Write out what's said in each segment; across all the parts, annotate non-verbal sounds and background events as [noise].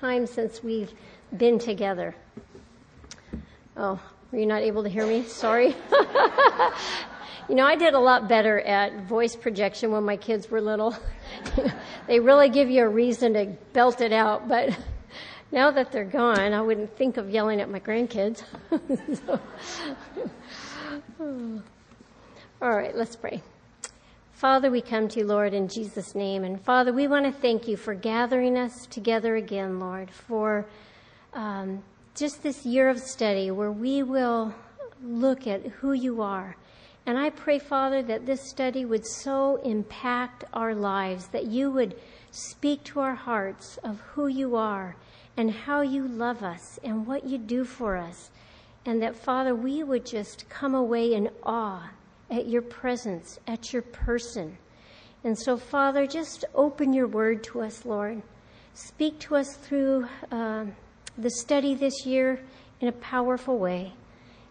time since we've been together. Oh, were you not able to hear me? Sorry. [laughs] you know, I did a lot better at voice projection when my kids were little. [laughs] they really give you a reason to belt it out, but [laughs] now that they're gone, I wouldn't think of yelling at my grandkids. [sighs] all right, let's pray. Father, we come to you, Lord, in Jesus' name. And Father, we want to thank you for gathering us together again, Lord, for um, just this year of study where we will look at who you are. And I pray, Father, that this study would so impact our lives, that you would speak to our hearts of who you are and how you love us and what you do for us. And that, Father, we would just come away in awe at your presence, at your person. And so, Father, just open your word to us, Lord. Speak to us through uh, the study this year in a powerful way.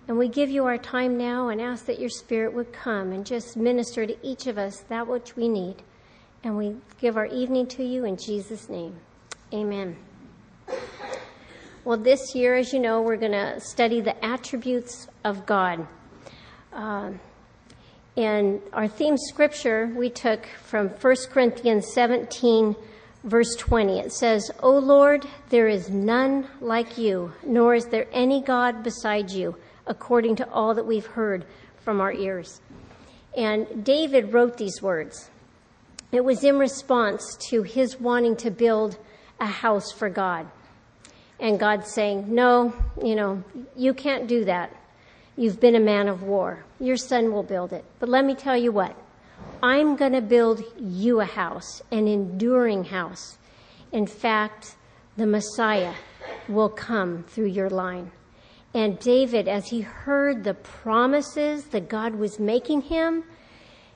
And we give you our time now and ask that your Spirit would come and just minister to each of us that which we need. And we give our evening to you in Jesus' name. Amen. Well, this year, as you know, we're going to study the attributes of God. Uh, and our theme scripture we took from 1 Corinthians 17, verse 20. It says, O Lord, there is none like you, nor is there any God beside you, according to all that we've heard from our ears. And David wrote these words. It was in response to his wanting to build a house for God and God saying, No, you know, you can't do that. You've been a man of war. Your son will build it. But let me tell you what I'm going to build you a house, an enduring house. In fact, the Messiah will come through your line. And David, as he heard the promises that God was making him,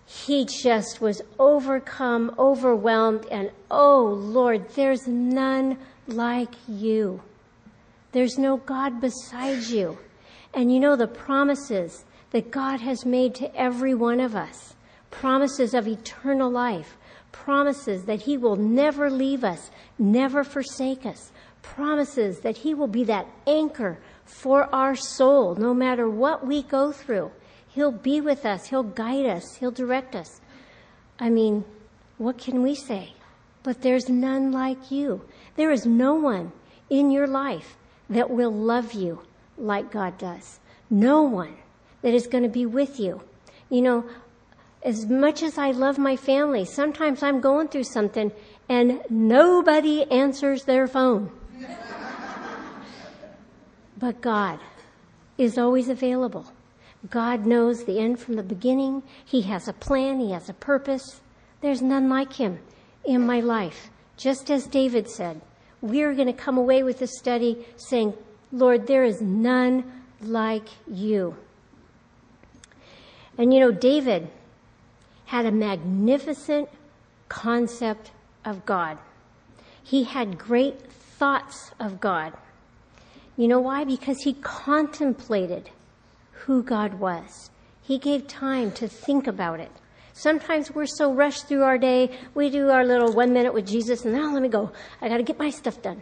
he just was overcome, overwhelmed, and oh Lord, there's none like you. There's no God beside you. And you know the promises that God has made to every one of us promises of eternal life, promises that He will never leave us, never forsake us, promises that He will be that anchor for our soul no matter what we go through. He'll be with us, He'll guide us, He'll direct us. I mean, what can we say? But there's none like you. There is no one in your life that will love you like God does. No one that is going to be with you. You know, as much as I love my family, sometimes I'm going through something and nobody answers their phone. but God is always available. God knows the end from the beginning. He has a plan. He has a purpose. There's none like him in my life. Just as David said, we're going to come away with this study saying, Lord, there is none like you. And you know, David had a magnificent concept of God. He had great thoughts of God. You know why? Because he contemplated who God was. He gave time to think about it. Sometimes we're so rushed through our day, we do our little one minute with Jesus and now oh, let me go. I gotta get my stuff done.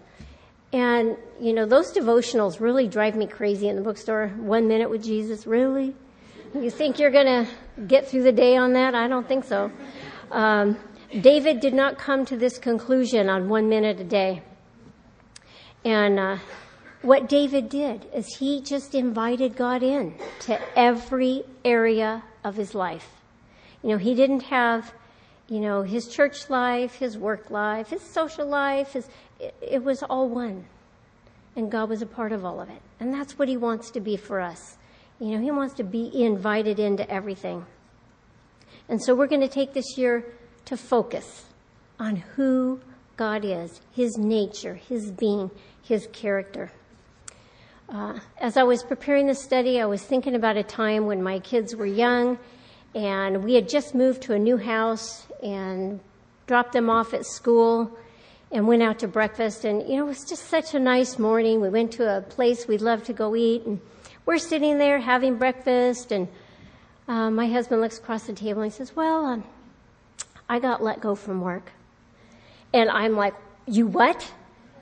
And, you know, those devotionals really drive me crazy in the bookstore. One minute with Jesus, really? You think you're gonna get through the day on that? I don't think so. Um, David did not come to this conclusion on one minute a day. And, uh, what David did is he just invited God in to every area of his life. You know, he didn't have, you know, his church life, his work life, his social life, his, it, was all one. And God was a part of all of it. And that's what he wants to be for us. You know, he wants to be invited into everything. And so we're going to take this year to focus on who God is, his nature, his being, his character. Uh, as I was preparing this study, I was thinking about a time when my kids were young and we had just moved to a new house and dropped them off at school and went out to breakfast. And, you know, it was just such a nice morning. We went to a place we love to go eat. And we're sitting there having breakfast. And uh, my husband looks across the table and he says, Well, um, I got let go from work. And I'm like, You what?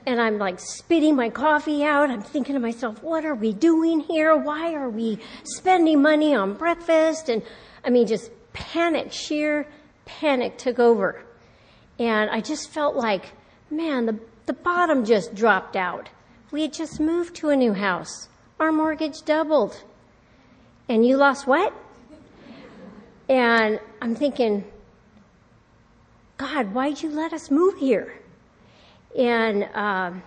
and I'm like spitting my coffee out. I'm thinking to myself, what are we doing here? Why are we spending money on breakfast? And I mean, just panic, sheer panic took over. And I just felt like, man, the, the bottom just dropped out. We had just moved to a new house. Our mortgage doubled. And you lost what? And I'm thinking, God, why'd you let us move here? And um,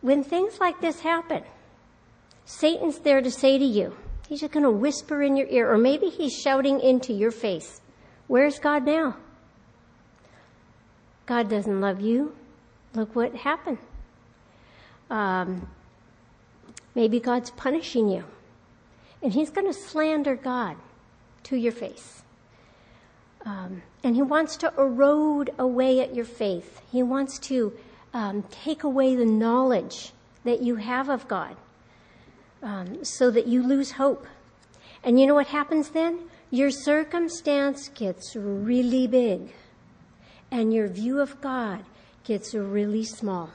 when things like this happen, Satan's there to say to you, he's just going to whisper in your ear, or maybe he's shouting into your face, Where's God now? God doesn't love you. Look what happened. Um, maybe God's punishing you. And he's going to slander God to your face. Um, and he wants to erode away at your faith. He wants to um, take away the knowledge that you have of God um, so that you lose hope. And you know what happens then? Your circumstance gets really big, and your view of God gets really small.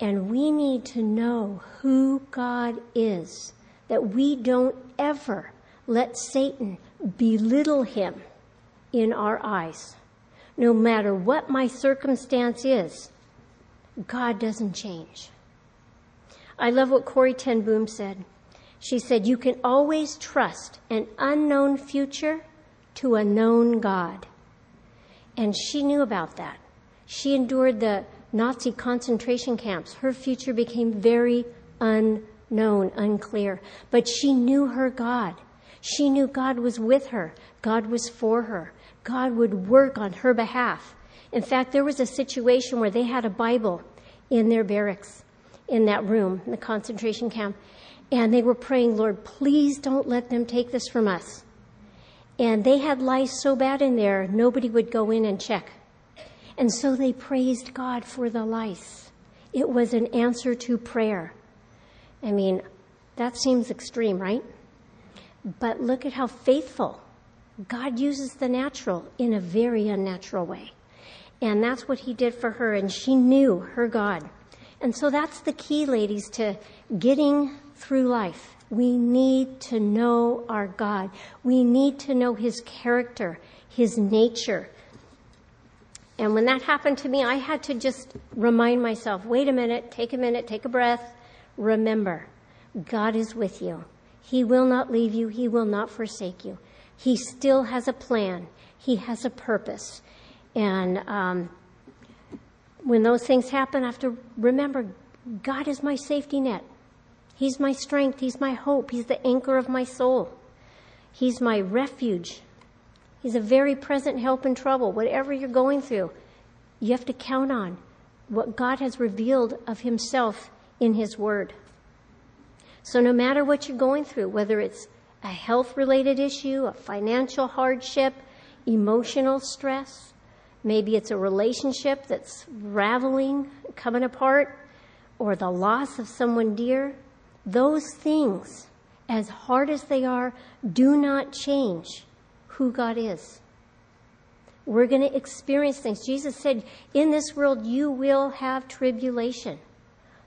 And we need to know who God is, that we don't ever let Satan belittle him in our eyes. No matter what my circumstance is, God doesn't change. I love what Corrie ten Boom said. She said, You can always trust an unknown future to a known God. And she knew about that. She endured the Nazi concentration camps. Her future became very unknown, unclear. But she knew her God. She knew God was with her, God was for her, God would work on her behalf. In fact, there was a situation where they had a Bible in their barracks, in that room, in the concentration camp, and they were praying, Lord, please don't let them take this from us. And they had lice so bad in there, nobody would go in and check. And so they praised God for the lice. It was an answer to prayer. I mean, that seems extreme, right? But look at how faithful God uses the natural in a very unnatural way. And that's what he did for her, and she knew her God. And so that's the key, ladies, to getting through life. We need to know our God. We need to know his character, his nature. And when that happened to me, I had to just remind myself wait a minute, take a minute, take a breath. Remember, God is with you. He will not leave you, He will not forsake you. He still has a plan, He has a purpose. And um, when those things happen, I have to remember God is my safety net. He's my strength. He's my hope. He's the anchor of my soul. He's my refuge. He's a very present help in trouble. Whatever you're going through, you have to count on what God has revealed of Himself in His Word. So no matter what you're going through, whether it's a health related issue, a financial hardship, emotional stress, maybe it's a relationship that's raveling, coming apart, or the loss of someone dear, those things, as hard as they are, do not change who God is. We're going to experience things. Jesus said, In this world you will have tribulation,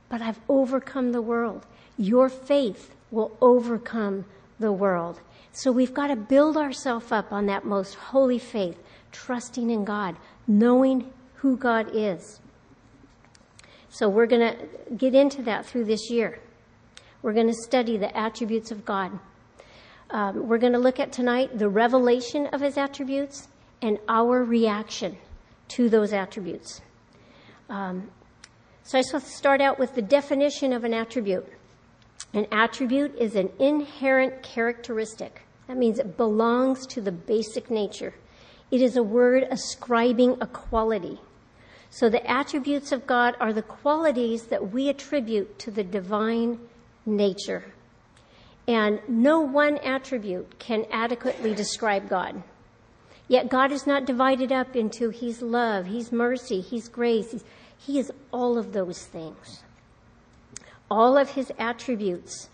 but I've overcome the world. Your faith will overcome the world. So we've got to build ourselves up on that most holy faith, trusting in God, knowing who God is. So we're going to get into that through this year. We're going to study the attributes of God. Um, we're going to look at tonight the revelation of his attributes and our reaction to those attributes. Um, so I just start out with the definition of an attribute. An attribute is an inherent characteristic. That means it belongs to the basic nature. It is a word ascribing a quality. So the attributes of God are the qualities that we attribute to the divine nature. And no one attribute can adequately describe God. Yet God is not divided up into He's love, He's mercy, He's grace. He is all of those things. All of his attributes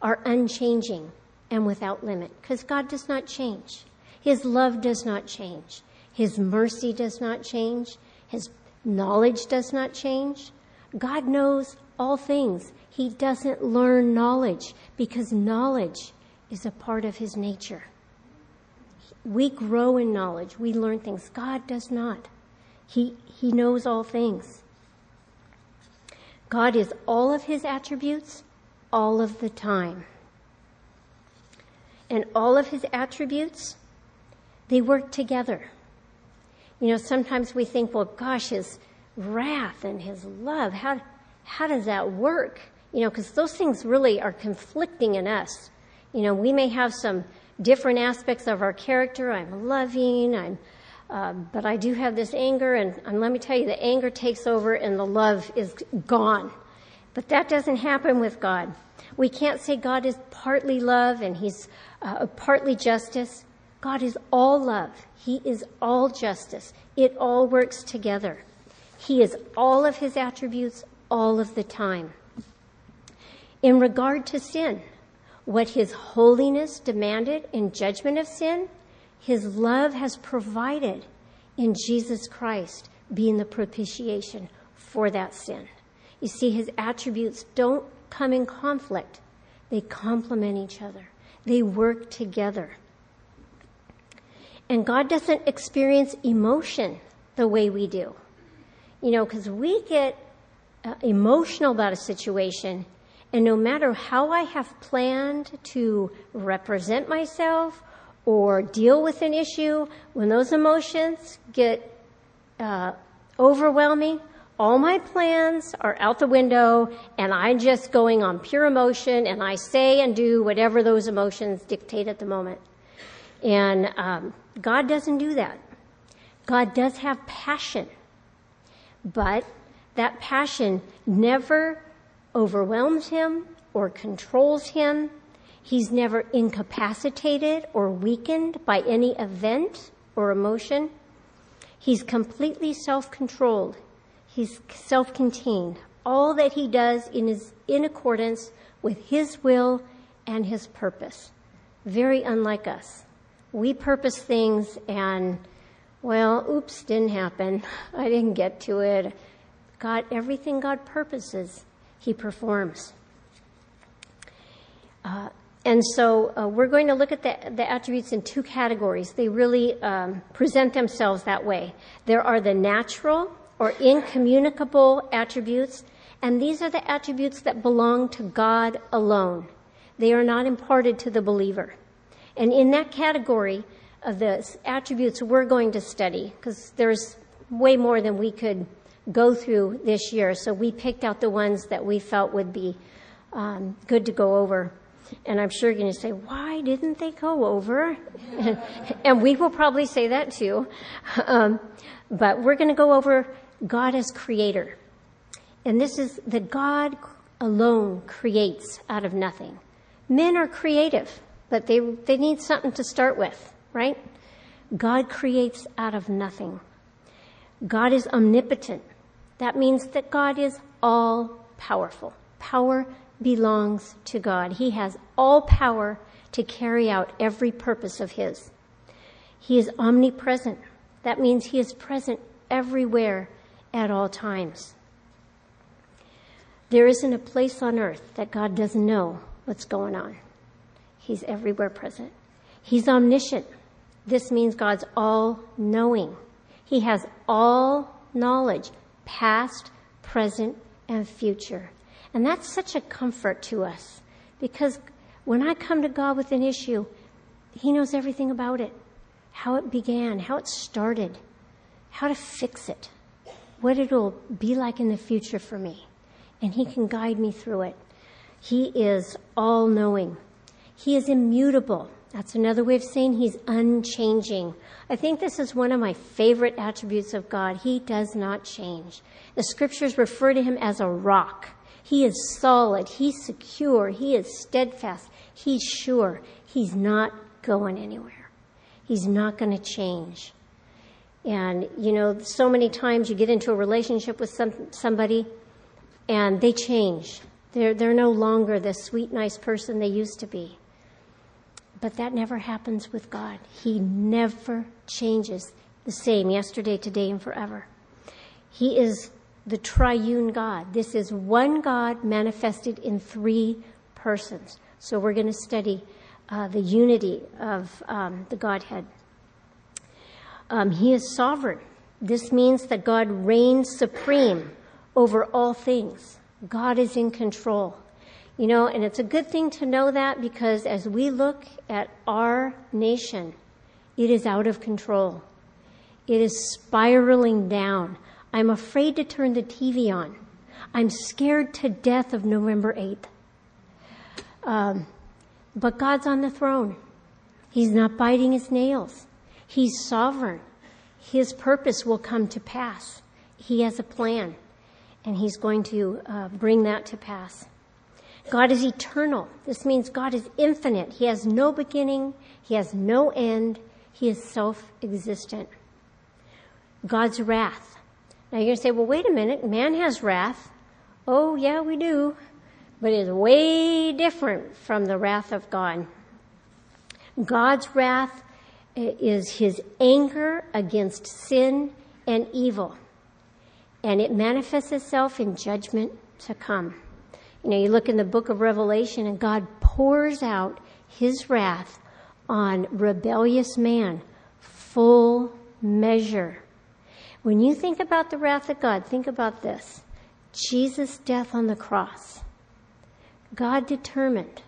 are unchanging and without limit because God does not change. His love does not change. His mercy does not change. His knowledge does not change. God knows all things. He doesn't learn knowledge because knowledge is a part of his nature. We grow in knowledge. We learn things. God does not. He, he knows all things. God is all of his attributes all of the time. And all of his attributes, they work together. You know, sometimes we think, well, gosh, his wrath and his love, how, how does that work? You know, because those things really are conflicting in us. You know, we may have some different aspects of our character. I'm loving, I'm, uh, but I do have this anger, and, and let me tell you, the anger takes over and the love is gone. But that doesn't happen with God. We can't say God is partly love and he's uh, partly justice. God is all love. He is all justice. It all works together. He is all of his attributes all of the time. In regard to sin, what his holiness demanded in judgment of sin, his love has provided in Jesus Christ being the propitiation for that sin. You see, his attributes don't come in conflict. They complement each other. They work together. And God doesn't experience emotion the way we do. You know, because we get uh, emotional about a situation, and no matter how I have planned to represent myself or deal with an issue, when those emotions get uh, overwhelming, all my plans are out the window and I'm just going on pure emotion and I say and do whatever those emotions dictate at the moment. And um, God doesn't do that. God does have passion, but that passion never overwhelms him or controls him. He's never incapacitated or weakened by any event or emotion. He's completely self-controlled. He's self contained. All that he does is in accordance with his will and his purpose. Very unlike us. We purpose things and, well, oops, didn't happen. [laughs] I didn't get to it. God, everything God purposes, he performs. Uh, and so uh, we're going to look at the, the, attributes in two categories. They really um, present themselves that way. There are the natural or incommunicable attributes, and these are the attributes that belong to God alone. They are not imparted to the believer. And in that category of the attributes we're going to study, because there's way more than we could go through this year, so we picked out the ones that we felt would be um, good to go over. And I'm sure you're going to say, why didn't they go over? [laughs] and, we will probably say that too. [laughs] Um, but we're going to go over God as creator. And this is that God alone creates out of nothing. Men are creative, but they, they need something to start with, right? God creates out of nothing. God is omnipotent. That means that God is all powerful. Power belongs to God. He has all power to carry out every purpose of His. He is omnipresent. That means He is present everywhere at all times. There isn't a place on earth that God doesn't know what's going on. He's everywhere present. He's omniscient. This means God's all knowing. He has all knowledge, past, present, and future. And that's such a comfort to us because when I come to God with an issue, He knows everything about it how it began, how it started, how to fix it what it'll be like in the future for me. And He can guide me through it. He is all knowing. He is immutable. That's another way of saying He's unchanging. I think this is one of my favorite attributes of God. He does not change. The scriptures refer to Him as a rock. He is solid. He's secure. He is steadfast. He's sure. He's not going anywhere. He's not going to change. And, you know, so many times you get into a relationship with some, somebody and they change. They're, they're no longer the sweet, nice person they used to be. But that never happens with God. He never changes. the same yesterday, today, and forever. He is the triune God. This is one God manifested in three persons. So we're going to study uh, the unity of um, the Godhead. Um, he is sovereign. This means that God reigns supreme over all things. God is in control. You know, and it's a good thing to know that because as we look at our nation, it is out of control. It is spiraling down. I'm afraid to turn the TV on. I'm scared to death of November 8th. Um, but God's on the throne. He's not biting his nails. He's sovereign. His purpose will come to pass. He has a plan, and he's going to uh, bring that to pass. God is eternal. This means God is infinite. He has no beginning. He has no end. He is self-existent. God's wrath. Now you're going to say, well, wait a minute. Man has wrath. Oh, yeah, we do. But it's way different from the wrath of God. God's wrath eh, is his anger against sin and evil. And it manifests itself in judgment to come. You know, you look in the book of Revelation and God pours out his wrath on rebellious man, full measure. When you think about the wrath of God, think about this. Jesus' death on the cross. God determined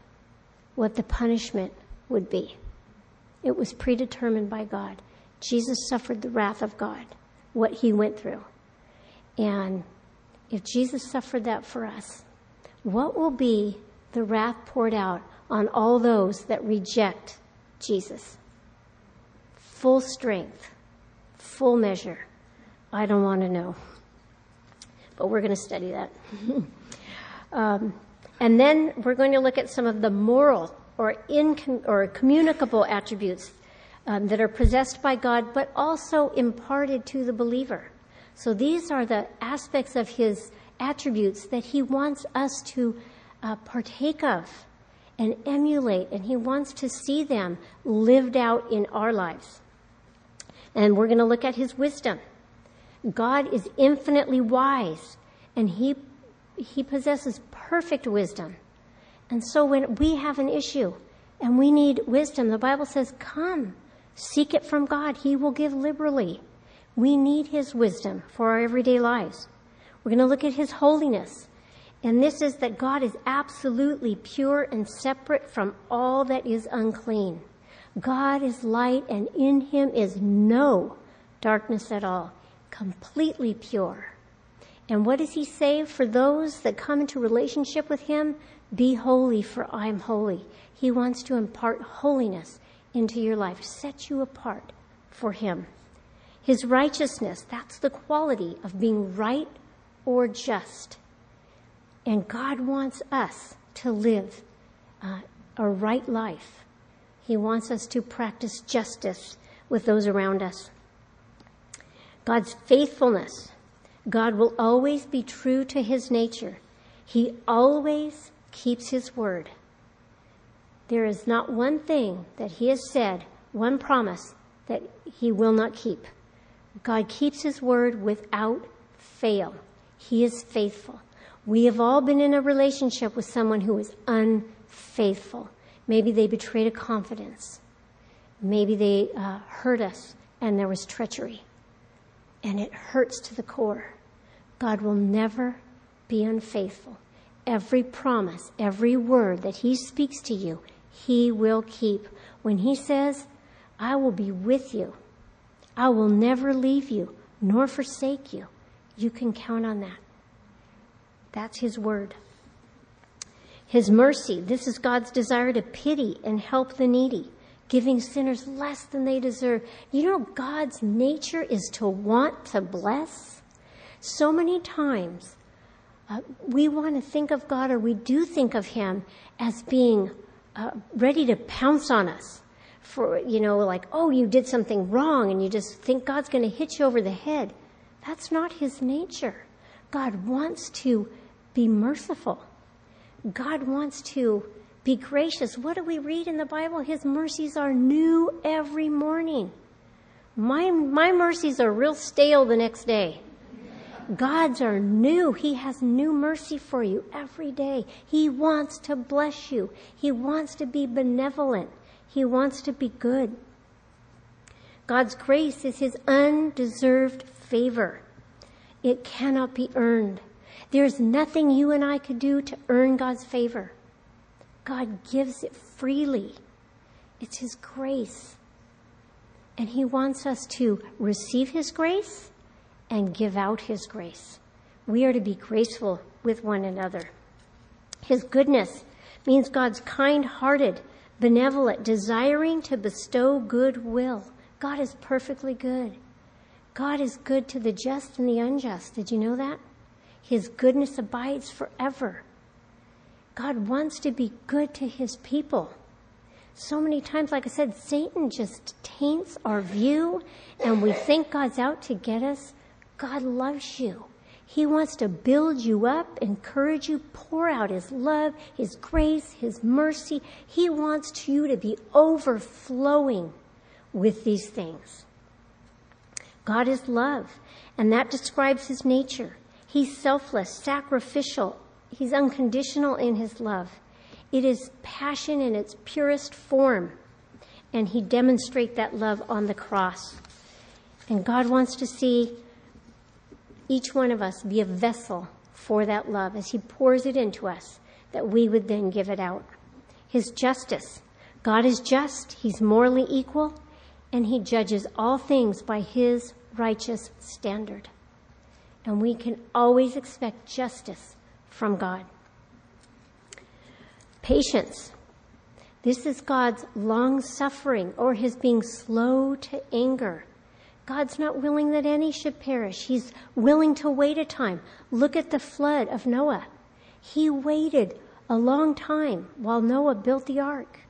what the punishment would be. It was predetermined by God. Jesus suffered the wrath of God, what he went through. And if Jesus suffered that for us, what will be the wrath poured out on all those that reject Jesus? Full strength, full measure. I don't want to know. But we're going to study that. [laughs] um, and then we're going to look at some of the moral or, incom- or communicable attributes um, that are possessed by God, but also imparted to the believer. So these are the aspects of his attributes that he wants us to uh, partake of and emulate, and he wants to see them lived out in our lives. And we're going to look at his wisdom. God is infinitely wise, and he, he possesses perfect wisdom. And so when we have an issue and we need wisdom, the Bible says, come, seek it from God. He will give liberally. We need His wisdom for our everyday lives. We're going to look at His holiness. And this is that God is absolutely pure and separate from all that is unclean. God is light and in Him is no darkness at all. Completely pure. And what does He say for those that come into relationship with Him? Be holy, for I am holy. He wants to impart holiness into your life, set you apart for Him. His righteousness, that's the quality of being right or just. And God wants us to live uh, a right life. He wants us to practice justice with those around us. God's faithfulness. God will always be true to his nature. He always keeps his word. There is not one thing that he has said, one promise that he will not keep. God keeps his word without fail. He is faithful. We have all been in a relationship with someone who is unfaithful. Maybe they betrayed a confidence. Maybe they uh, hurt us and there was treachery. And it hurts to the core. God will never be unfaithful. Every promise, every word that He speaks to you, He will keep. When He says, I will be with you, I will never leave you nor forsake you, you can count on that. That's His word. His mercy, this is God's desire to pity and help the needy, giving sinners less than they deserve. You know, God's nature is to want to bless. So many times, uh, we want to think of God or we do think of Him as being uh, ready to pounce on us for, you know, like, oh, you did something wrong and you just think God's going to hit you over the head. That's not His nature. God wants to be merciful. God wants to be gracious. What do we read in the Bible? His mercies are new every morning. My, my mercies are real stale the next day. God's are new. He has new mercy for you every day. He wants to bless you. He wants to be benevolent. He wants to be good. God's grace is His undeserved favor. It cannot be earned. There's nothing you and I could do to earn God's favor. God gives it freely. It's His grace. And He wants us to receive His grace and give out His grace. We are to be graceful with one another. His goodness means God's kind hearted, benevolent, desiring to bestow goodwill. God is perfectly good. God is good to the just and the unjust. Did you know that? His goodness abides forever. God wants to be good to his people. So many times, like I said, Satan just taints our view and we think God's out to get us. God loves you. He wants to build you up, encourage you, pour out His love, His grace, His mercy. He wants you to be overflowing with these things. God is love, and that describes His nature. He's selfless, sacrificial. He's unconditional in His love. It is passion in its purest form, and He demonstrates that love on the cross. And God wants to see each one of us be a vessel for that love as He pours it into us, that we would then give it out. His justice. God is just, He's morally equal, and He judges all things by His righteous standard. And we can always expect justice from God. Patience. This is God's long suffering or his being slow to anger. God's not willing that any should perish. He's willing to wait a time. Look at the flood of Noah. He waited a long time while Noah built the ark.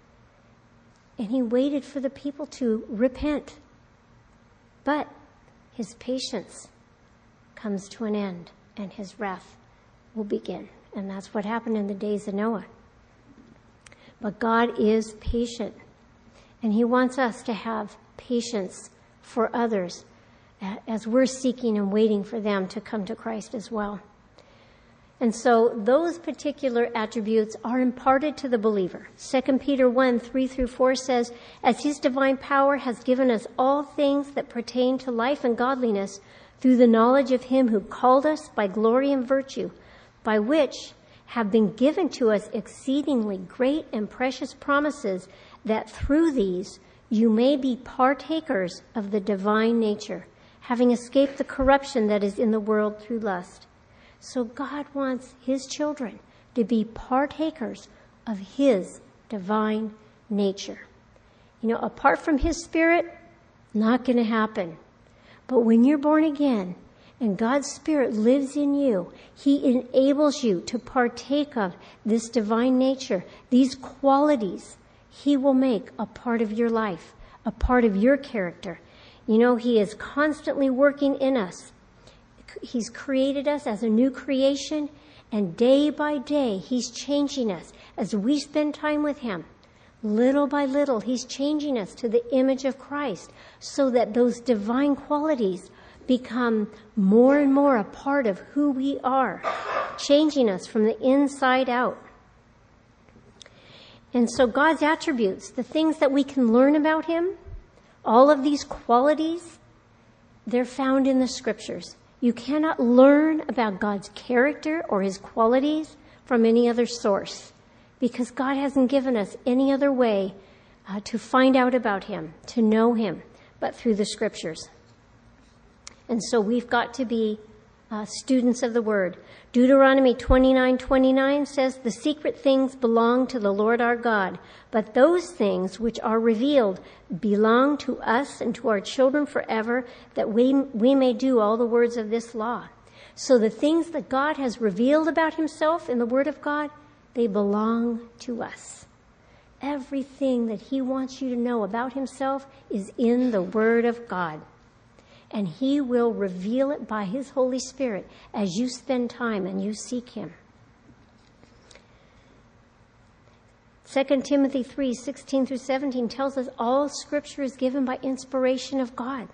And he waited for the people to repent. But his patience comes to an end and his wrath will begin. And that's what happened in the days of Noah. But God is patient. And he wants us to have patience for others as we're seeking and waiting for them to come to Christ as well. And so those particular attributes are imparted to the believer. 2 Peter 1, 3 through 4 says, As his divine power has given us all things that pertain to life and godliness through the knowledge of him who called us by glory and virtue, by which have been given to us exceedingly great and precious promises that through these you may be partakers of the divine nature, having escaped the corruption that is in the world through lust. So God wants His children to be partakers of His divine nature. You know, apart from His Spirit, not going to happen. But when you're born again and God's Spirit lives in you, He enables you to partake of this divine nature, these qualities he will make a part of your life, a part of your character. You know, He is constantly working in us. He's created us as a new creation, and day by day, He's changing us as we spend time with Him. Little by little, He's changing us to the image of Christ so that those divine qualities become more and more a part of who we are, changing us from the inside out. And so God's attributes, the things that we can learn about Him, all of these qualities, they're found in the scriptures. You cannot learn about God's character or His qualities from any other source because God hasn't given us any other way uh, to find out about Him, to know Him, but through the scriptures. And so we've got to be uh, students of the word. Deuteronomy 29:29 says, "The secret things belong to the Lord our God, but those things which are revealed belong to us and to our children forever, that we we may do all the words of this law." So the things that God has revealed about himself in the word of God, they belong to us. Everything that he wants you to know about himself is in the word of God and He will reveal it by His Holy Spirit as you spend time and you seek Him. 2 Timothy 3 16 through 17 tells us all scripture is given by inspiration of God,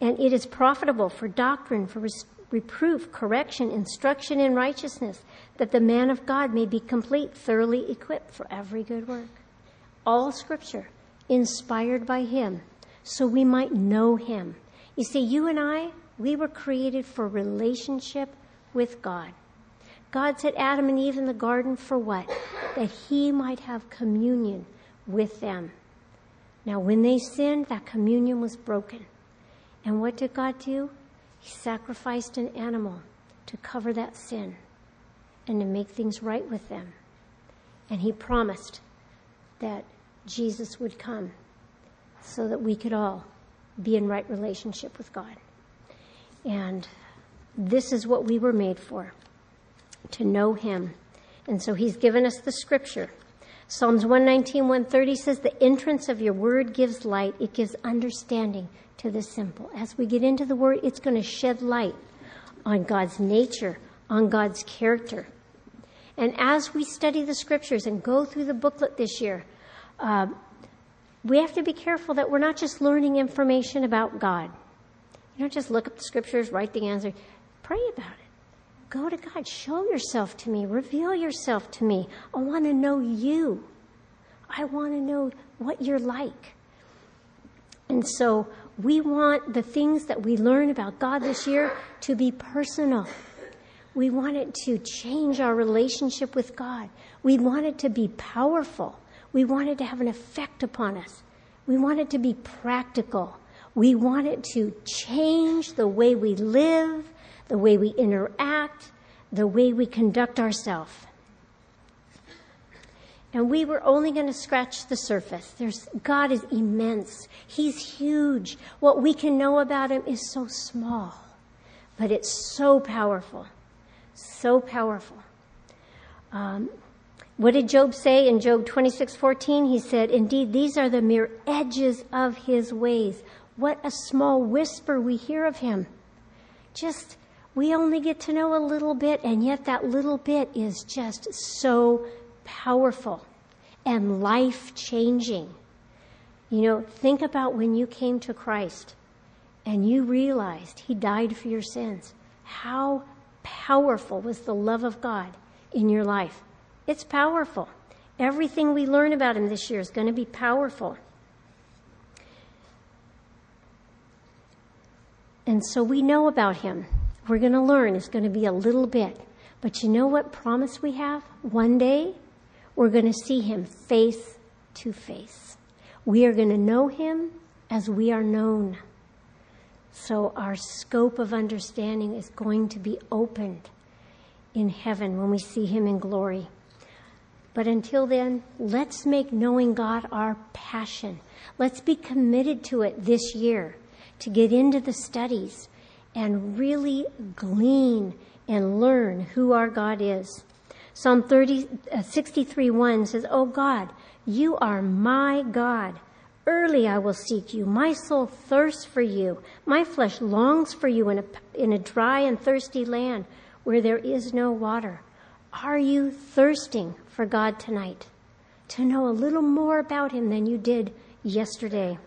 and it is profitable for doctrine, for reproof, correction, instruction in righteousness, that the man of God may be complete, thoroughly equipped for every good work. All scripture inspired by Him, so we might know Him. You see, you and I, we were created for relationship with God. God set Adam and Eve in the garden for what? That he might have communion with them. Now, when they sinned, that communion was broken. And what did God do? He sacrificed an animal to cover that sin and to make things right with them. And he promised that Jesus would come so that we could all be in right relationship with God. And this is what we were made for to know him. And so he's given us the scripture. Psalms 119, 130 says, The entrance of your word gives light, it gives understanding to the simple. As we get into the word, it's going to shed light on God's nature, on God's character. And as we study the scriptures and go through the booklet this year, uh, we have to be careful that we're not just learning information about God. You don't just look up the scriptures, write the answer, pray about it. Go to God. Show yourself to me. Reveal yourself to me. I want to know you. I want to know what you're like. And so we want the things that we learn about God this year to be personal. We want it to change our relationship with God. We want it to be powerful. We want it to have an effect upon us. We want it to be practical. We want it to change the way we live, the way we interact, the way we conduct ourselves. And we were only going to scratch the surface. There's, God is immense. He's huge. What we can know about him is so small, but it's so powerful. So powerful. Um, what did Job say in Job 26:14? He said, "Indeed, these are the mere edges of his ways. What a small whisper we hear of him. Just we only get to know a little bit, and yet that little bit is just so powerful and life changing. You know, think about when you came to Christ and you realized He died for your sins. How powerful was the love of God in your life? It's powerful. Everything we learn about Him this year is going to be powerful. And so we know about Him we're going to learn It's going to be a little bit. But you know what promise we have? One day, we're going to see him face to face. We are going to know him as we are known. So our scope of understanding is going to be opened in heaven when we see him in glory. But until then, let's make knowing God our passion. Let's be committed to it this year to get into the studies and really glean and learn who our God is. Psalm 30, uh, 63 1 says, Oh God, you are my God. Early I will seek you. My soul thirsts for you. My flesh longs for you in a, in a dry and thirsty land where there is no water. Are you thirsting for God tonight? To know a little more about Him than you did yesterday.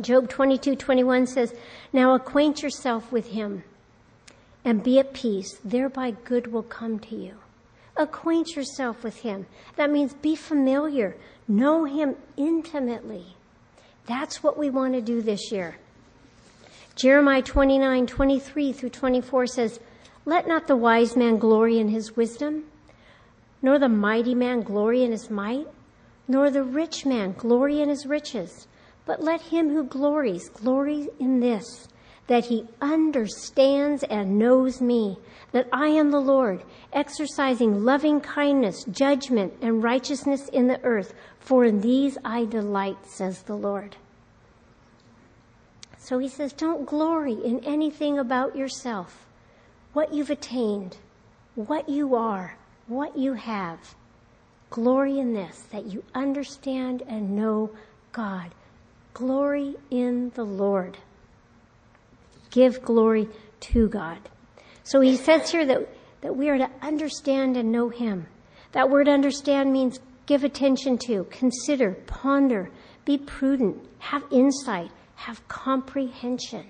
Job 22, 21 says, Now acquaint yourself with him and be at peace. Thereby good will come to you. Acquaint yourself with him. That means be familiar. Know him intimately. That's what we want to do this year. Jeremiah 29, 23 through 24 says, Let not the wise man glory in his wisdom, nor the mighty man glory in his might, nor the rich man glory in his riches. But let him who glories glory in this, that he understands and knows me, that I am the Lord, exercising loving kindness, judgment, and righteousness in the earth, for in these I delight, says the Lord. So he says, don't glory in anything about yourself, what you've attained, what you are, what you have. Glory in this, that you understand and know God Glory in the Lord. Give glory to God. So he says here that, that we are to understand and know him. That word understand means give attention to, consider, ponder, be prudent, have insight, have comprehension.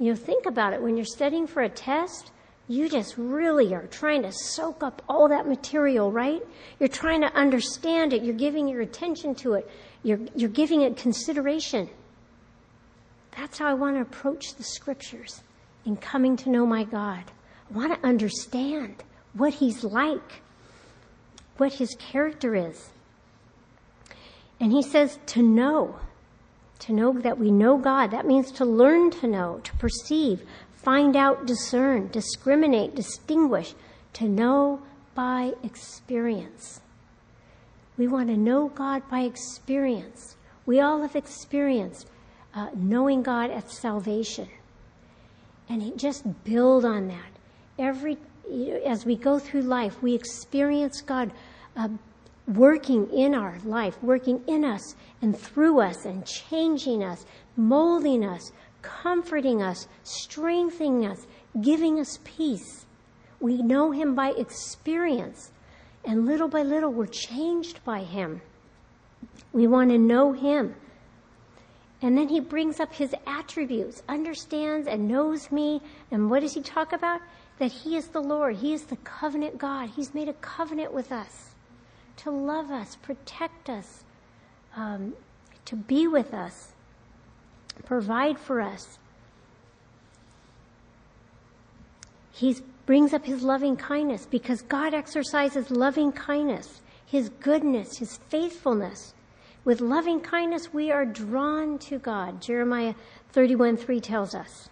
You know, think about it. When you're studying for a test, you just really are trying to soak up all that material, right? You're trying to understand it. You're giving your attention to it. You're, you're giving it consideration. That's how I want to approach the scriptures in coming to know my God. I want to understand what He's like, what His character is. And He says to know, to know that we know God. That means to learn to know, to perceive, find out, discern, discriminate, distinguish, to know by experience. We want to know God by experience. We all have experienced uh, knowing God at salvation. And just build on that. Every, as we go through life, we experience God uh, working in our life, working in us and through us and changing us, molding us, comforting us, strengthening us, giving us peace. We know Him by experience, and little by little we're changed by Him. We want to know Him. And then He brings up His attributes, understands and knows me. And what does He talk about? That He is the Lord, He is the covenant God. He's made a covenant with us to love us, protect us, um, to be with us provide for us. He brings up his loving kindness because God exercises loving kindness, his goodness, his faithfulness. With loving kindness, we are drawn to God. Jeremiah 31 3 tells us.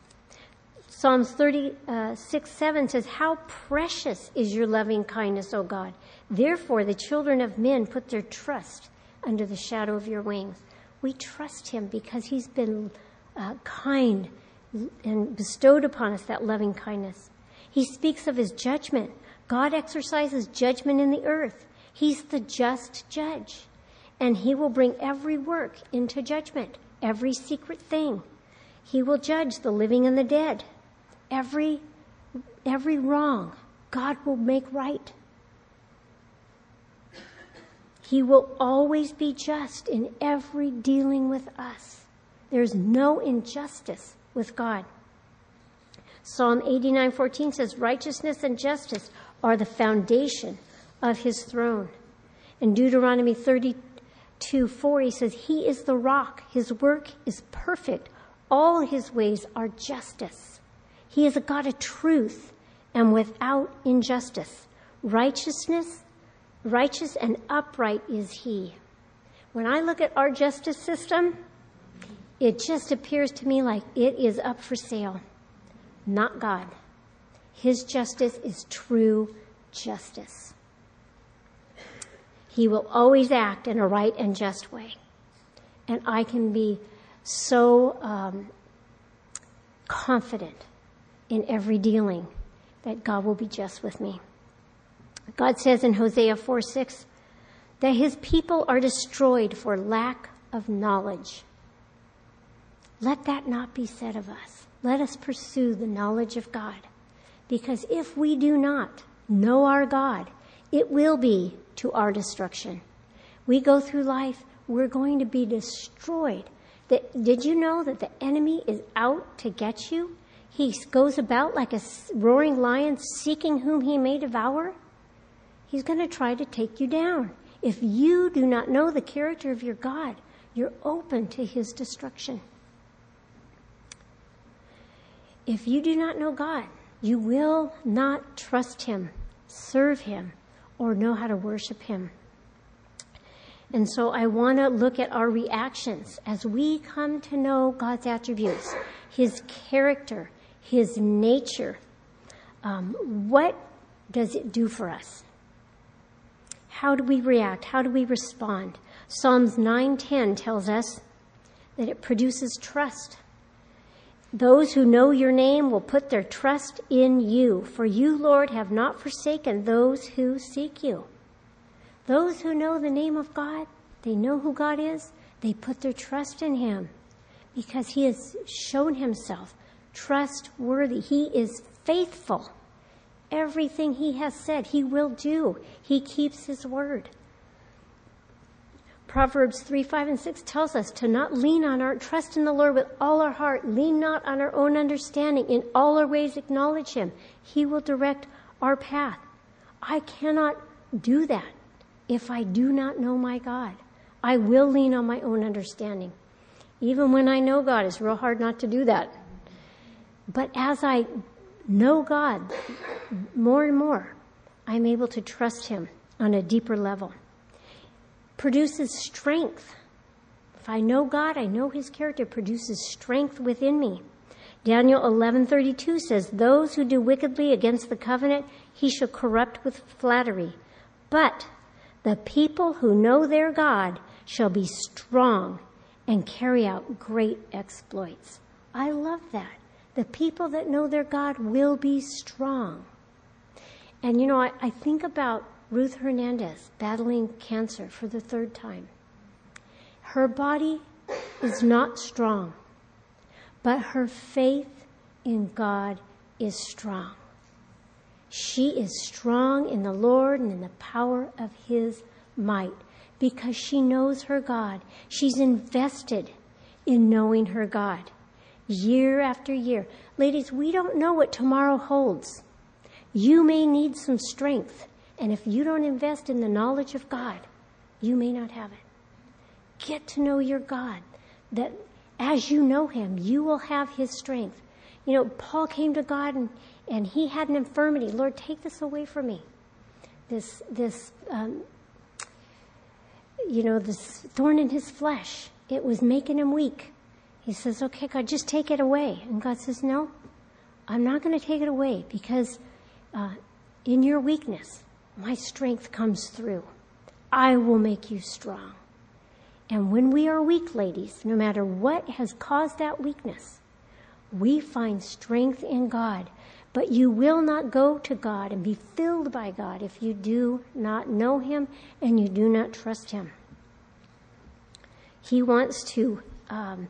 Psalms 36 uh, 7 says, How precious is your loving kindness, O God. Therefore, the children of men put their trust under the shadow of your wings. We trust him because he's been uh, kind and bestowed upon us that loving kindness. He speaks of his judgment. God exercises judgment in the earth. He's the just judge. And he will bring every work into judgment, every secret thing. He will judge the living and the dead. Every, every wrong, God will make right. He will always be just in every dealing with us. There's no injustice with God. Psalm 89:14 says righteousness and justice are the foundation of his throne. In Deuteronomy 32:4 he says he is the rock, his work is perfect, all his ways are justice. He is a God of truth and without injustice. Righteousness Righteous and upright is he. When I look at our justice system, it just appears to me like it is up for sale, not God. His justice is true justice. He will always act in a right and just way. And I can be so um, confident in every dealing that God will be just with me. God says in Hosea 4 6 that his people are destroyed for lack of knowledge. Let that not be said of us. Let us pursue the knowledge of God. Because if we do not know our God, it will be to our destruction. We go through life, we're going to be destroyed. Did you know that the enemy is out to get you? He goes about like a roaring lion seeking whom he may devour. He's going to try to take you down. If you do not know the character of your God, you're open to his destruction. If you do not know God, you will not trust him, serve him, or know how to worship him. And so I want to look at our reactions as we come to know God's attributes, his character, his nature. Um, what does it do for us? How do we react? How do we respond? Psalms 9:10 tells us that it produces trust. Those who know your name will put their trust in you, for you, Lord, have not forsaken those who seek you. Those who know the name of God, they know who God is, they put their trust in him because he has shown himself trustworthy. He is faithful. Everything he has said, he will do. He keeps his word. Proverbs 3, 5, and 6 tells us to not lean on our, trust in the Lord with all our heart. Lean not on our own understanding. In all our ways acknowledge Him. He will direct our path. I cannot do that if I do not know my God. I will lean on my own understanding. Even when I know God, it's real hard not to do that. But as I know God more and more, I'm able to trust Him on a deeper level produces strength. If I know God, I know his character produces strength within me. Daniel 11:32 says, "Those who do wickedly against the covenant, he shall corrupt with flattery. But the people who know their God shall be strong and carry out great exploits." I love that. The people that know their God will be strong. And you know, I, I think about Ruth Hernandez battling cancer for the third time. Her body is not strong, but her faith in God is strong. She is strong in the Lord and in the power of His might because she knows her God. She's invested in knowing her God year after year. Ladies, we don't know what tomorrow holds. You may need some strength. And if you don't invest in the knowledge of God, you may not have it. Get to know your God, that as you know Him, you will have His strength. You know, Paul came to God and, and he had an infirmity. Lord, take this away from me. This, this, um, you know, this thorn in his flesh. It was making him weak. He says, okay, God, just take it away. And God says, no, I'm not going to take it away because uh, in your weakness, my strength comes through. I will make you strong. And when we are weak, ladies, no matter what has caused that weakness, we find strength in God. But you will not go to God and be filled by God if you do not know Him and you do not trust Him. He wants to um,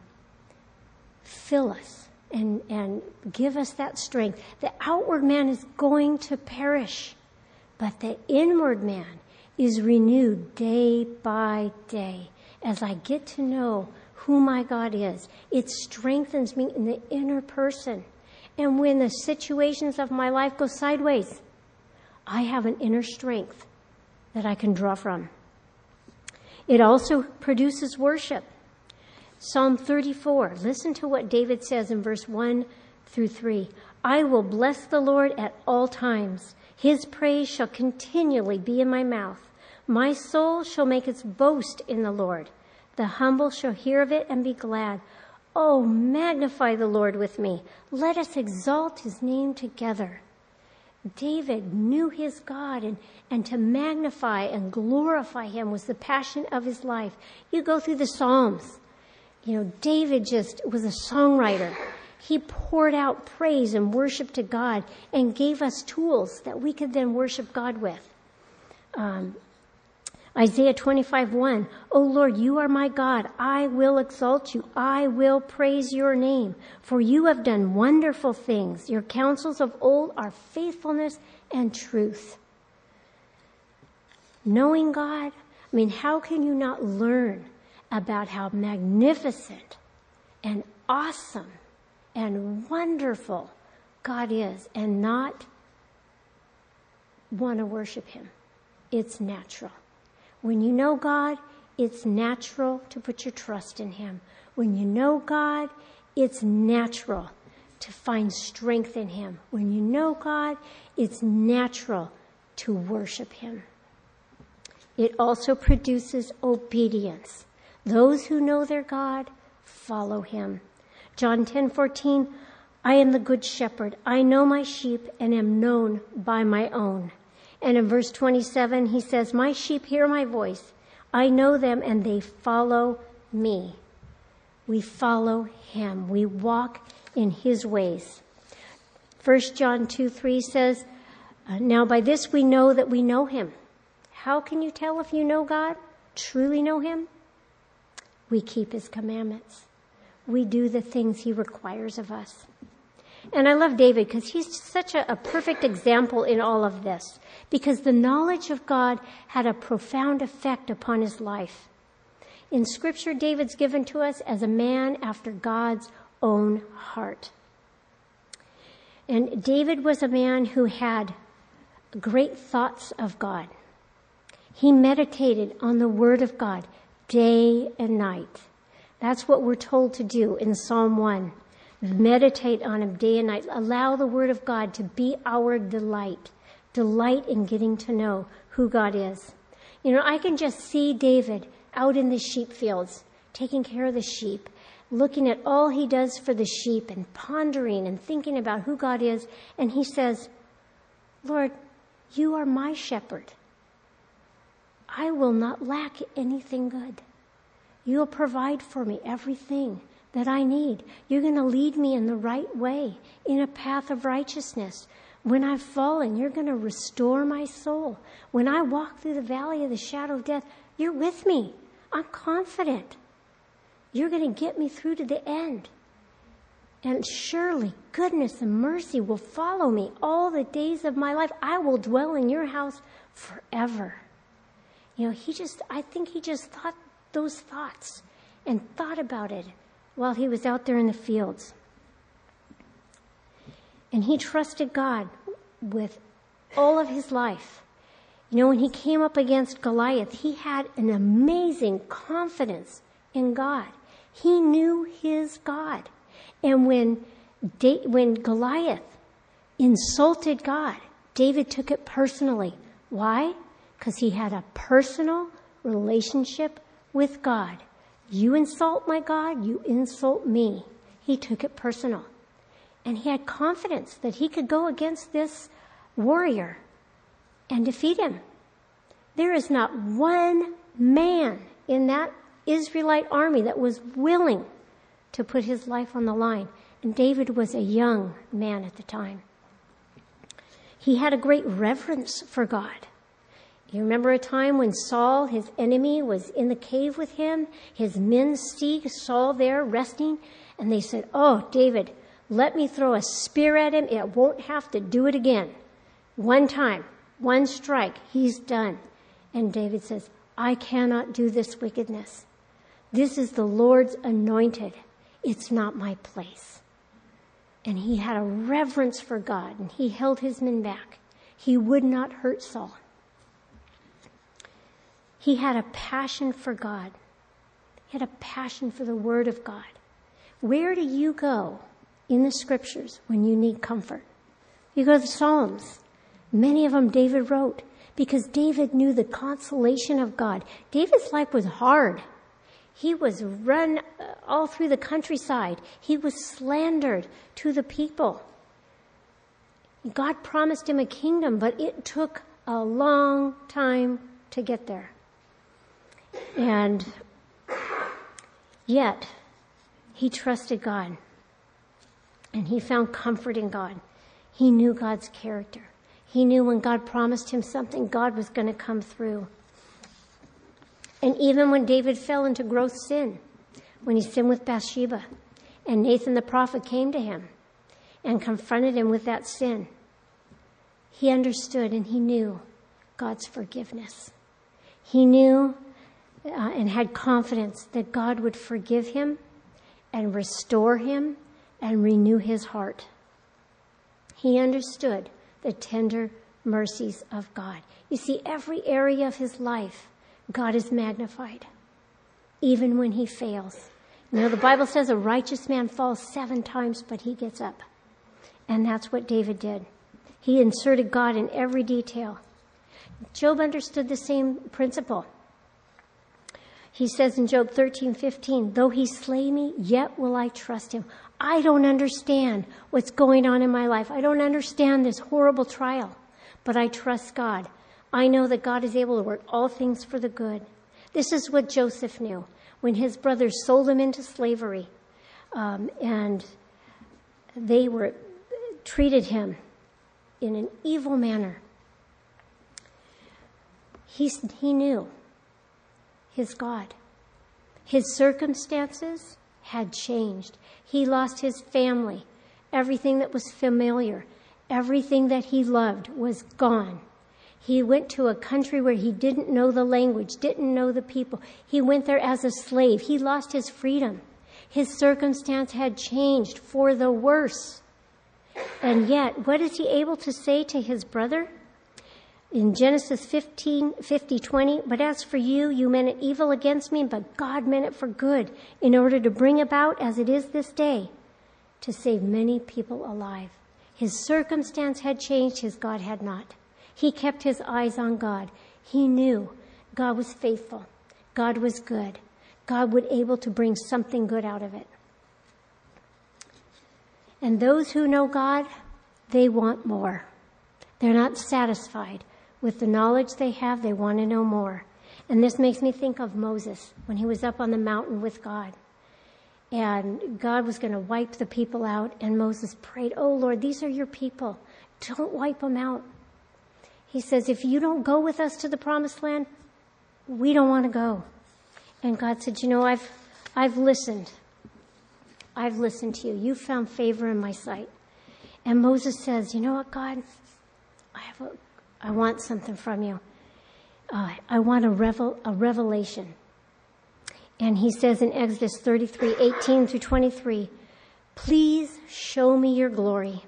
fill us and, and give us that strength. The outward man is going to perish. But the inward man is renewed day by day as I get to know who my God is. It strengthens me in the inner person. And when the situations of my life go sideways, I have an inner strength that I can draw from. It also produces worship. Psalm 34, listen to what David says in verse 1 through 3. I will bless the Lord at all times. His praise shall continually be in my mouth. My soul shall make its boast in the Lord. The humble shall hear of it and be glad. Oh, magnify the Lord with me. Let us exalt his name together. David knew his God, and, and to magnify and glorify him was the passion of his life. You go through the Psalms. You know, David just was a songwriter. He poured out praise and worship to God and gave us tools that we could then worship God with. Um, Isaiah 25, 1. O Lord, you are my God. I will exalt you. I will praise your name. For you have done wonderful things. Your counsels of old are faithfulness and truth. Knowing God, I mean, how can you not learn about how magnificent and awesome and wonderful God is and not want to worship Him. It's natural. When you know God, it's natural to put your trust in Him. When you know God, it's natural to find strength in Him. When you know God, it's natural to worship Him. It also produces obedience. Those who know their God follow Him. John 10 14, I am the good shepherd. I know my sheep and am known by my own. And in verse 27, he says, My sheep hear my voice. I know them and they follow me. We follow him. We walk in his ways. 1 John 2 3 says, uh, Now by this we know that we know him. How can you tell if you know God? Truly know him? We keep his commandments we do the things he requires of us. And I love David because he's such a, a, perfect example in all of this because the knowledge of God had a profound effect upon his life. In Scripture, David's given to us as a man after God's own heart. And David was a man who had great thoughts of God. He meditated on the Word of God day and night. That's what we're told to do in Psalm 1. Meditate on Him day and night. Allow the Word of God to be our delight. Delight in getting to know who God is. You know, I can just see David out in the sheep fields, taking care of the sheep, looking at all he does for the sheep and pondering and thinking about who God is. And he says, Lord, you are my shepherd. I will not lack anything good. You'll provide for me everything that I need. You're going to lead me in the right way, in a path of righteousness. When I've fallen, you're going to restore my soul. When I walk through the valley of the shadow of death, you're with me. I'm confident. You're going to get me through to the end. And surely goodness and mercy will follow me all the days of my life. I will dwell in your house forever. You know, he just, I think he just thought those thoughts and thought about it while he was out there in the fields. And he trusted God with all of his life. You know, when he came up against Goliath, he had an amazing confidence in God. He knew his God. And when, da- when Goliath insulted God, David took it personally. Why? Because he had a personal relationship with God. You insult my God, you insult me. He took it personal. And he had confidence that he could go against this warrior and defeat him. There is not one man in that Israelite army that was willing to put his life on the line. And David was a young man at the time. He had a great reverence for God. You remember a time when Saul, his enemy, was in the cave with him? His men see Saul there resting, and they said, Oh, David, let me throw a spear at him. It won't have to do it again. One time, one strike, he's done. And David says, I cannot do this wickedness. This is the Lord's anointed. It's not my place. And he had a reverence for God and he held his men back. He would not hurt Saul. He had a passion for God. He had a passion for the Word of God. Where do you go in the scriptures when you need comfort? You go to the Psalms. Many of them David wrote because David knew the consolation of God. David's life was hard. He was run uh, all through the countryside. He was slandered to the people. God promised him a kingdom, but it took a long time to get there. And yet, he trusted God. And he found comfort in God. He knew God's character. He knew when God promised him something, God was going to come through. And even when David fell into gross sin, when he sinned with Bathsheba, and Nathan the prophet came to him and confronted him with that sin, he understood and he knew God's forgiveness. He knew uh, and had confidence that God would forgive him and restore him and renew his heart. He understood the tender mercies of God. You see, every area of his life, God is magnified, even when he fails. You know, the Bible says a righteous man falls seven times, but he gets up. And that's what David did. He inserted God in every detail. Job understood the same principle. He says in Job 13, 15, though he slay me, yet will I trust him. I don't understand what's going on in my life. I don't understand this horrible trial, but I trust God. I know that God is able to work all things for the good. This is what Joseph knew when his brothers sold him into slavery, um, and they were treated him in an evil manner. He, he knew his God. His circumstances had changed. He lost his family. Everything that was familiar, everything that he loved was gone. He went to a country where he didn't know the language, didn't know the people. He went there as a slave. He lost his freedom. His circumstance had changed for the worse. And yet, what is he able to say to his brother? In Genesis 15, 50, 20, but as for you, you meant it evil against me, but God meant it for good, in order to bring about, as it is this day, to save many people alive. His circumstance had changed, his God had not. He kept his eyes on God. He knew God was faithful. God was good. God would able to bring something good out of it. And those who know God, they want more. They're not satisfied with the knowledge they have, they want to know more. And this makes me think of Moses when he was up on the mountain with God. And God was going to wipe the people out, and Moses prayed, Oh Lord, these are your people. Don't wipe them out. He says, If you don't go with us to the promised land, we don't want to go. And God said, You know, I've, I've listened. I've listened to you. You found favor in my sight. And Moses says, You know what, God? I have a, I want something from you. Uh, I want a, revel, a revelation. And he says in Exodus 33, 18 through 23, Please show me your glory.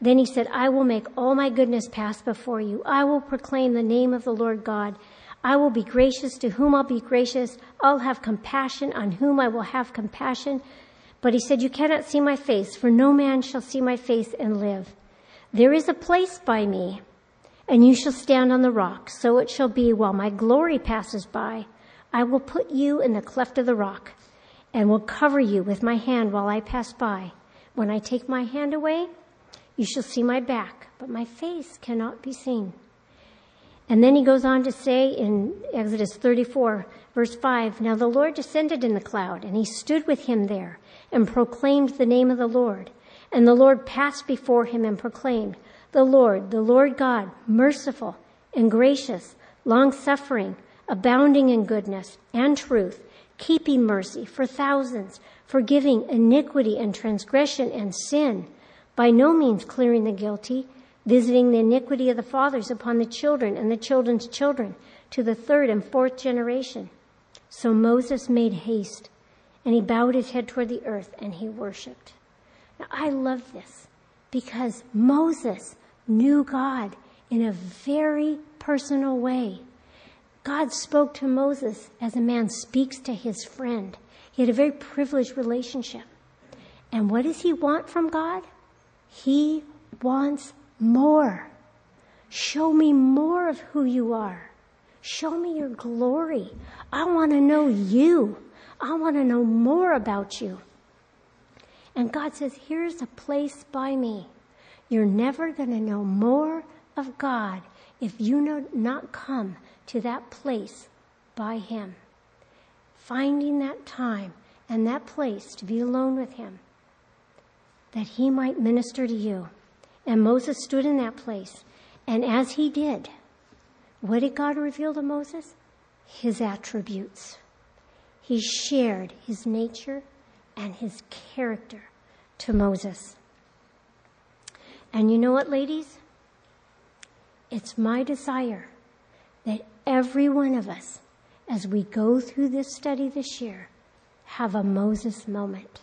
Then he said, I will make all my goodness pass before you. I will proclaim the name of the Lord God. I will be gracious to whom I'll be gracious. I'll have compassion on whom I will have compassion. But he said, You cannot see my face, for no man shall see my face and live. There is a place by me, and you shall stand on the rock. So it shall be while my glory passes by. I will put you in the cleft of the rock, and will cover you with my hand while I pass by. When I take my hand away, you shall see my back, but my face cannot be seen. And then he goes on to say in Exodus 34, verse 5 Now the Lord descended in the cloud, and he stood with him there, and proclaimed the name of the Lord. And the Lord passed before him and proclaimed, The Lord, the Lord God, merciful and gracious, long suffering, abounding in goodness and truth, keeping mercy for thousands, forgiving iniquity and transgression and sin by no means clearing the guilty, visiting the iniquity of the fathers upon the children and the children's children to the third and fourth generation. So Moses made haste and he bowed his head toward the earth and he worshiped. Now I love this because Moses knew God in a very personal way. God spoke to Moses as a man speaks to his friend. He had a very privileged relationship. And what does he want from God? He wants more. Show me more of who you are. Show me your glory. I want to know you. I want to know more about you. And God says, here's a place by me. You're never going to know more of God if you not come to that place by Him. Finding that time and that place to be alone with Him that he might minister to you. And Moses stood in that place. And as he did, what did God reveal to Moses? His attributes. He shared his nature and his character to Moses. And you know what, ladies? It's my desire that every one of us, as we go through this study this year, have a Moses moment.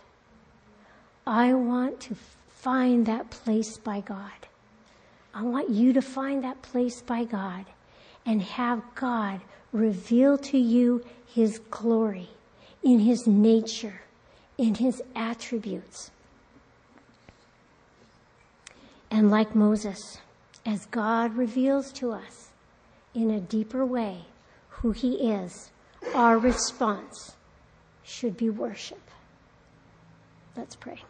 I want to find that place by God. I want you to find that place by God and have God reveal to you His glory in His nature, in His attributes. And like Moses, as God reveals to us in a deeper way who He is, our response should be worship. Let's pray.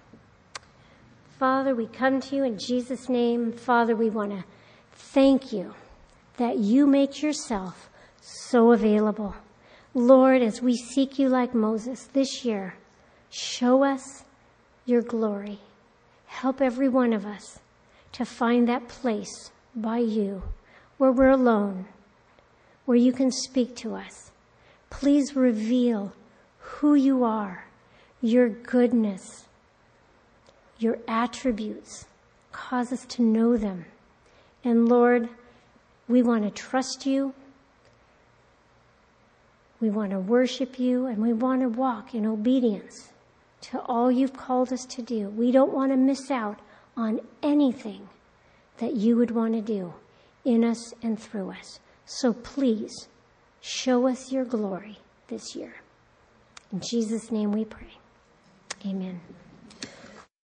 Father, we come to you in Jesus' name. Father, we want to thank you that you make yourself so available. Lord, as we seek you like Moses this year, show us your glory. Help every one of us to find that place by you where we're alone, where you can speak to us. Please reveal who you are, your goodness, your attributes. Cause us to know them. And Lord, We want to trust you. We want to worship you and we want to walk in obedience to all you've called us to do. We don't want to miss out on anything that you would want to do in us and through us. So please show us your glory this year. In Jesus' name we pray. Amen.